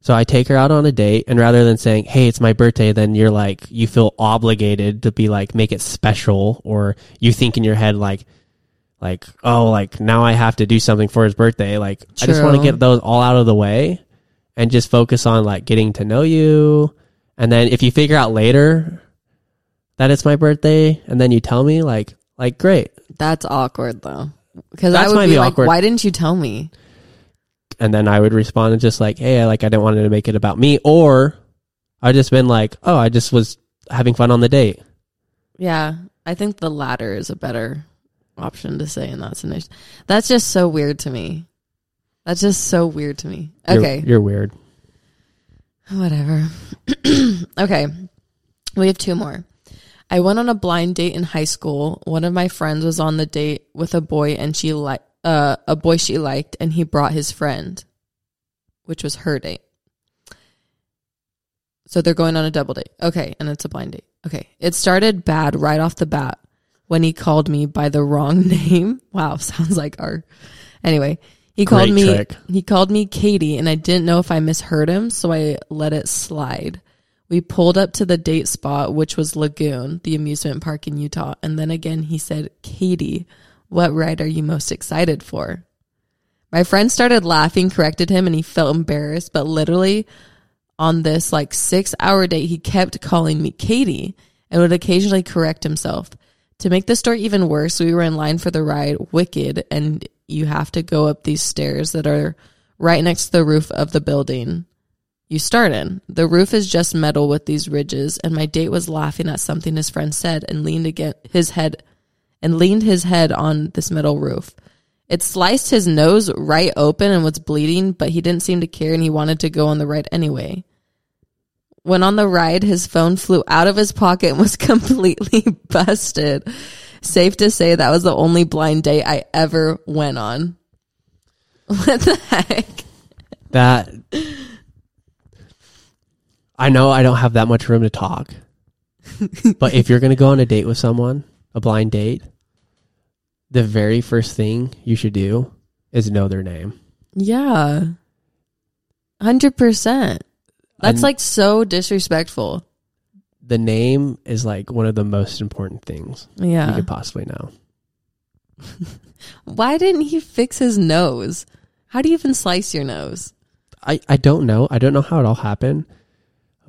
so i take her out on a date and rather than saying hey it's my birthday then you're like you feel obligated to be like make it special or you think in your head like like oh like now I have to do something for his birthday. Like I just want to get those all out of the way and just focus on like getting to know you. And then if you figure out later that it's my birthday and then you tell me like like great. That's awkward though. Because I would be be like, awkward. why didn't you tell me? And then I would respond and just like, hey, like I didn't want to make it about me or I just been like, oh, I just was having fun on the date. Yeah, I think the latter is a better option to say in that scenario. That's just so weird to me. That's just so weird to me. You're- Okay, you're weird. whatever. okay, we have two more. I went on a blind date in high school. One of my friends was on the date with a boy, and she like uh, a boy she liked, and he brought his friend, which was her date. So they're going on a double date. Okay, and it's a blind date. Okay, it started bad right off the bat when he called me by the wrong name. Wow, sounds like our. Anyway, he called Great me. trick. He called me Katie, and I didn't know if I misheard him, so I let it slide. We pulled up to the date spot, which was Lagoon, the amusement park in Utah, and then again he said, "Katie, what ride are you most excited for?" My friend started laughing, corrected him, and he felt embarrassed, but literally on this like six hour date, he kept calling me Katie and would occasionally correct himself. To make the story even worse, we were in line for the ride Wicked, and you have to go up these stairs that are right next to the roof of the building you start in. The roof is just metal with these ridges, and my date was laughing at something his friend said and leaned against his head and leaned his head on this metal roof. It sliced his nose right open and was bleeding, but he didn't seem to care and he wanted to go on the ride anyway. When on the ride, his phone flew out of his pocket and was completely busted. Safe to say that was the only blind date I ever went on. What the heck? That I know I don't have that much room to talk. but if you're going to go on a date with someone, a blind date, the very first thing you should do is know their name. Yeah. 100%. That's And- like so disrespectful. The name is like one of the most important things yeah. you could possibly know. Why didn't he fix his nose? How do you even slice your nose? I, I don't know. I don't know how it all happened.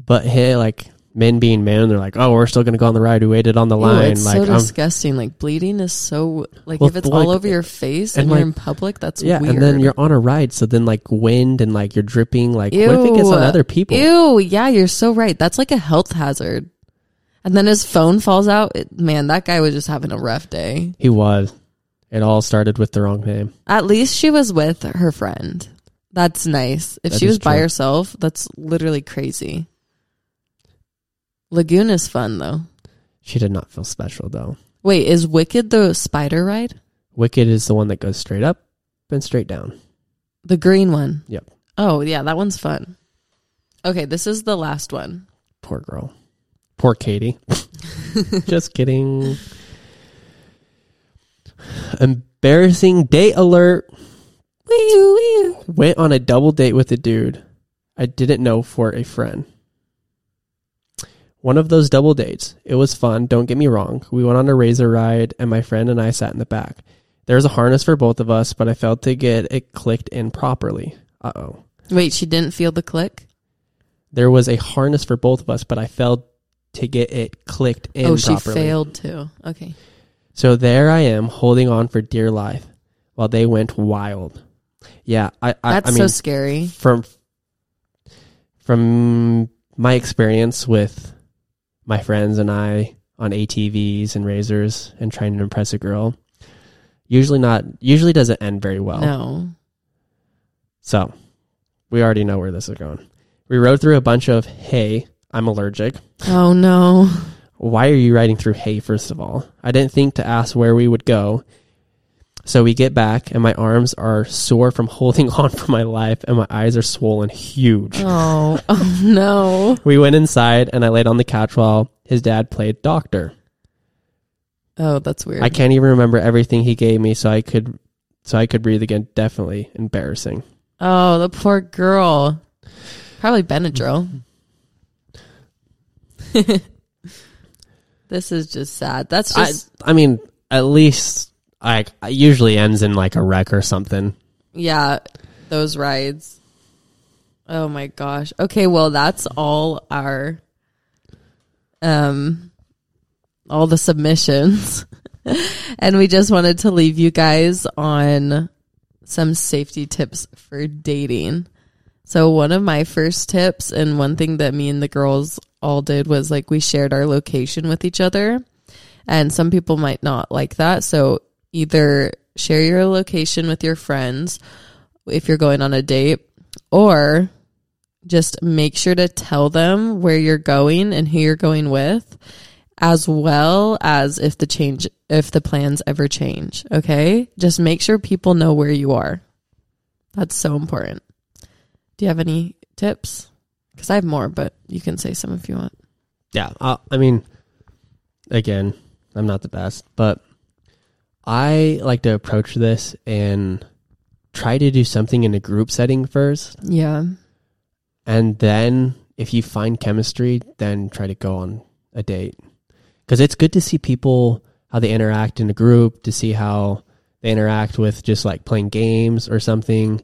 But hey, like men being men, they're like, oh, we're still going to go on the ride. We waited on the Ew, line. it's like, so I'm, disgusting. Like bleeding is so like Well, if it's like- all over your face and and, you're in public, that's yeah, weird. and then you're on a ride. So then, like, wind and like you're dripping. Like, what if it gets on other people? Ew, yeah, you're so right. That's like a health hazard. And then his phone falls out. It, man, that guy was just having a rough day. He was. It all started with the wrong name. At least she was with her friend. That's nice. If That she was by herself, that's literally crazy. Lagoon is fun though. She did not feel special though. Wait, is Wicked the spider ride? Wicked is the one that goes straight up and straight down. The green one? Yep. Oh, yeah, that one's fun. Okay, this is the last one. Poor girl. Poor Katie. Just kidding. Embarrassing date alert. Went on a double date with a dude I didn't know for a friend. One of those double dates. It was fun, don't get me wrong. We went on a razor ride and my friend and I sat in the back. There was a harness for both of us, but I failed to get it clicked in properly. Uh oh. Wait, she didn't feel the click? There was a harness for both of us, but I failed to get it clicked in oh, she properly. failed too. Okay. So there I am holding on for dear life while they went wild. Yeah, I I, That's I so scary. from from my experience with my friends and I on ATVs and razors and trying to impress a girl, usually not usually doesn't end very well. No. So we already know where this is going. We rode through a bunch of hay. I'm allergic. Oh no. Why are you riding through hay, first of all? I didn't think to ask where we would go. So we get back, and my arms are sore from holding on for my life, and my eyes are swollen huge. Oh, oh no. We went inside, and I laid on the couch while his dad played doctor. Oh, that's weird. I can't even remember everything he gave me, so I could, so I could breathe again. Definitely embarrassing. Oh, the poor girl. Probably Benadryl. this is just sad. That's I, I mean, at least like usually ends in like a wreck or something. Yeah, those rides. Oh my gosh. Okay, well that's all our um all the submissions. and we just wanted to leave you guys on some safety tips for dating. So one of my first tips and one thing that me and the girls all did was like we shared our location with each other. And some people might not like that. So either share your location with your friends if you're going on a date or just make sure to tell them where you're going and who you're going with as well as if the change if the plans ever change okay? Just make sure people know where you are. That's so important. Do you have any tips? Because i have more but you can say some if you want. Yeah, I, I mean, again, I'm not the best, but I like to approach this and try to do something in a group setting first, yeah and then if you find chemistry, then try to go on a date. Because it's good to see people how they interact in a group, to see how they interact with just like playing games or something.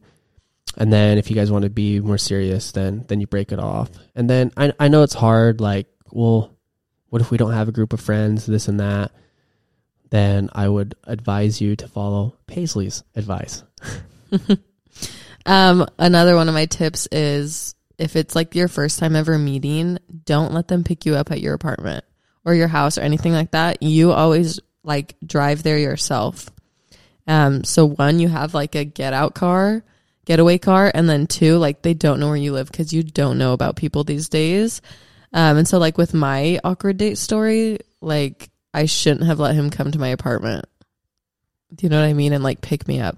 And then if you guys want to be more serious, then then you break it off. And then I I know it's hard. Like, well, what if we don't have a group of friends? This and that. Then I would advise you to follow Paisley's advice. um another one of my tips is if it's like your first time ever meeting don't let them pick you up at your apartment or your house or anything like that. You always like drive there yourself. Um so one you have like a get out car getaway car and then two like they don't know where you live because you don't know about people these days. Um and so like with my awkward date story like i shouldn't have let him come to my apartment do you know what i mean and like pick me up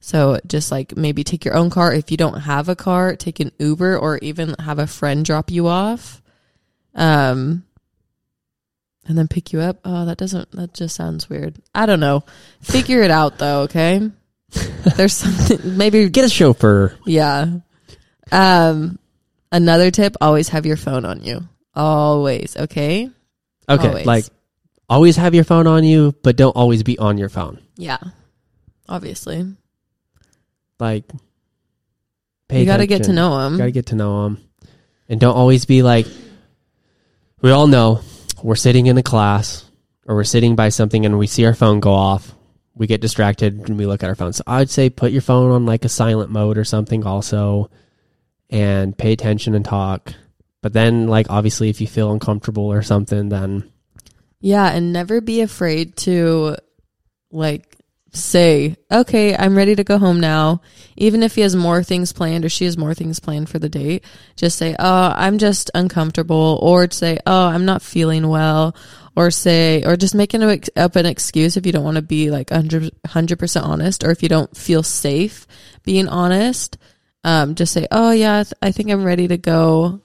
so just like maybe take your own car if you don't have a car take an uber or even have a friend drop you off um and then pick you up oh that doesn't that just sounds weird i don't know figure it out though okay there's something maybe Get a chauffeur. yeah. Um, another tip: always have your phone on you. Always, okay. Okay, Always. like always have your phone on you, but don't always be on your phone. Yeah, obviously. Like, pay you got to get to know them. Got to get to know them, and don't always be like. We all know we're sitting in a class or we're sitting by something and we see our phone go off. We get distracted and we look at our phone. So I'd say put your phone on like a silent mode or something also, and pay attention and talk. But then, like obviously, if you feel uncomfortable or something, then Yeah, and never be afraid to like say, "Okay, I'm ready to go home now." Even if he has more things planned or she has more things planned for the date, just say, "Oh, I'm just uncomfortable," or say, "Oh, I'm not feeling well." Or say, or just make an, up an excuse if you don't want to be like 100 percent honest, or if you don't feel safe being honest. Um, just say, "Oh yeah, I think I'm ready to go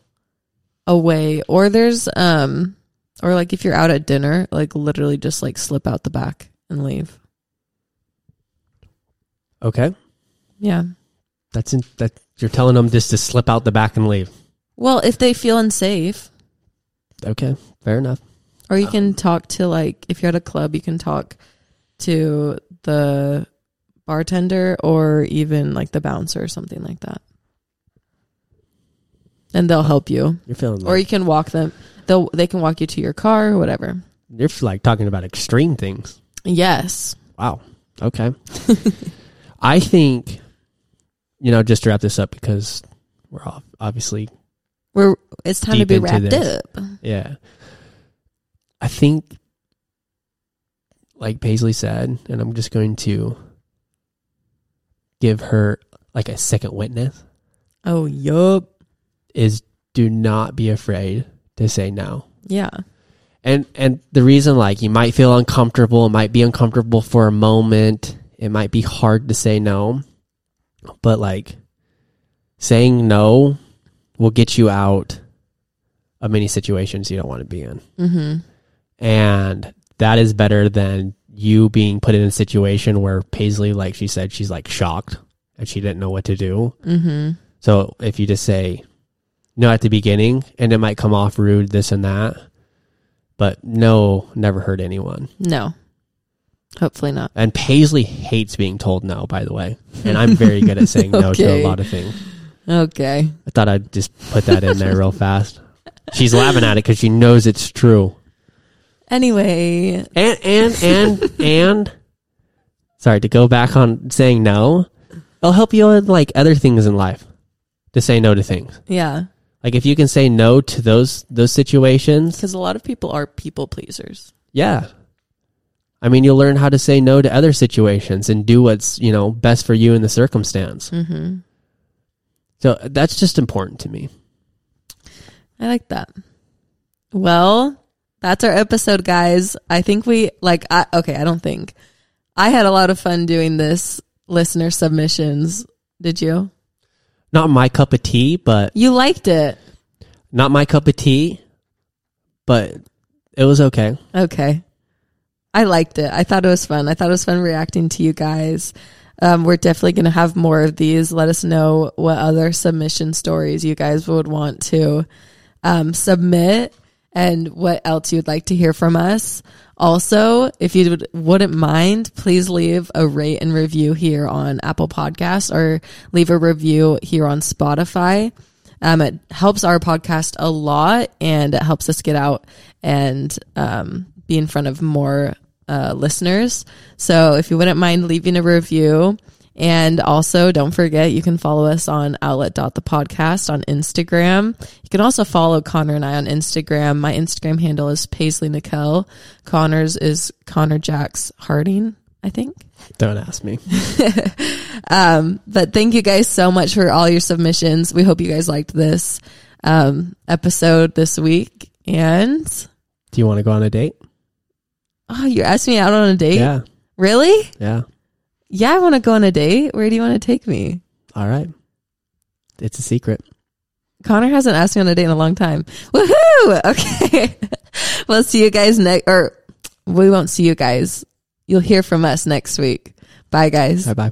away." Or there's um, or like if you're out at dinner, like literally just like slip out the back and leave. okay, Yeah. that's in, that you're telling them just to slip out the back and leave. Well, if they feel unsafe, Okay, fair enough. or you can talk to like if you're at a club, you can talk to the bartender or even like the bouncer or something like that. And they'll help you. You're feeling Or like, you can walk them. They'll they can walk you to your car or whatever. you're like talking about extreme things. Yes. Wow. Okay. I think, you know, just to wrap this up because we're all obviously, We're it's time to be wrapped this. up. yeah. I think, like Paisley said, and I'm just going to give her like a second witness Oh, yup. is do not be afraid to say no. Yeah. And and the reason like you might feel uncomfortable, it might be uncomfortable for a moment, it might be hard to say no. But like saying no will get you out of many situations you don't want to be in. Mm-hmm. And that is better than you being put in a situation where Paisley, like she said, she's like shocked and she didn't know what to do. Mm-hmm. So if you just say no at the beginning, and it might come off rude, this and that, but no never hurt anyone. No. Hopefully not. And Paisley hates being told no, by the way. And I'm very good at saying no to Okay. a lot of things. Okay. I thought I'd just put that in there real fast. She's laughing at it because she knows it's true. Anyway, And and and and sorry to go back on saying no. It'll help you in like other things in life to say no to things. yeah, Like if you can say no to those those situations, because a lot of people are people pleasers. yeah. I mean, you'll learn how to say no to other situations and do what's you know best for you in the circumstance. Mm-hmm. So that's just important to me. I like that. Well, that's our episode, guys. I think we like. I, okay, I don't think I had a lot of fun doing this listener submissions. Did you? Not my cup of tea, but You liked it. not my cup of tea, but it was okay. Okay. I liked it. I thought it was fun. I thought it was fun reacting to you guys. Um, we're definitely going to have more of these. Let us know what other submission stories you guys would want to um, submit and what else you'd like to hear from us. Also, if you would, wouldn't mind, please leave a rate and review here on Apple Podcasts or leave a review here on Spotify. Um, it helps our podcast a lot and it helps us get out and um, be in front of more uh, listeners. So if you wouldn't mind leaving a review, and also don't forget you can follow us on outlet.the podcast on Instagram. You can also follow Connor and I on Instagram. My Instagram handle is Paisley Nickel. Connor's is Connor Jacks Harding, I think. Don't ask me. Um, but thank you guys so much for all your submissions. We hope you guys liked this um, episode this week. And Do you want to go on a date? oh, you asked me out on a date? Yeah. Really? Yeah. Yeah, I want to go on a date. Where do you want to take me? All right. It's a secret. Connor hasn't asked me on a date in a long time. Woohoo! Okay. we'll see you guys next, or we won't see you guys. You'll hear from us next week. Bye, guys. Bye bye.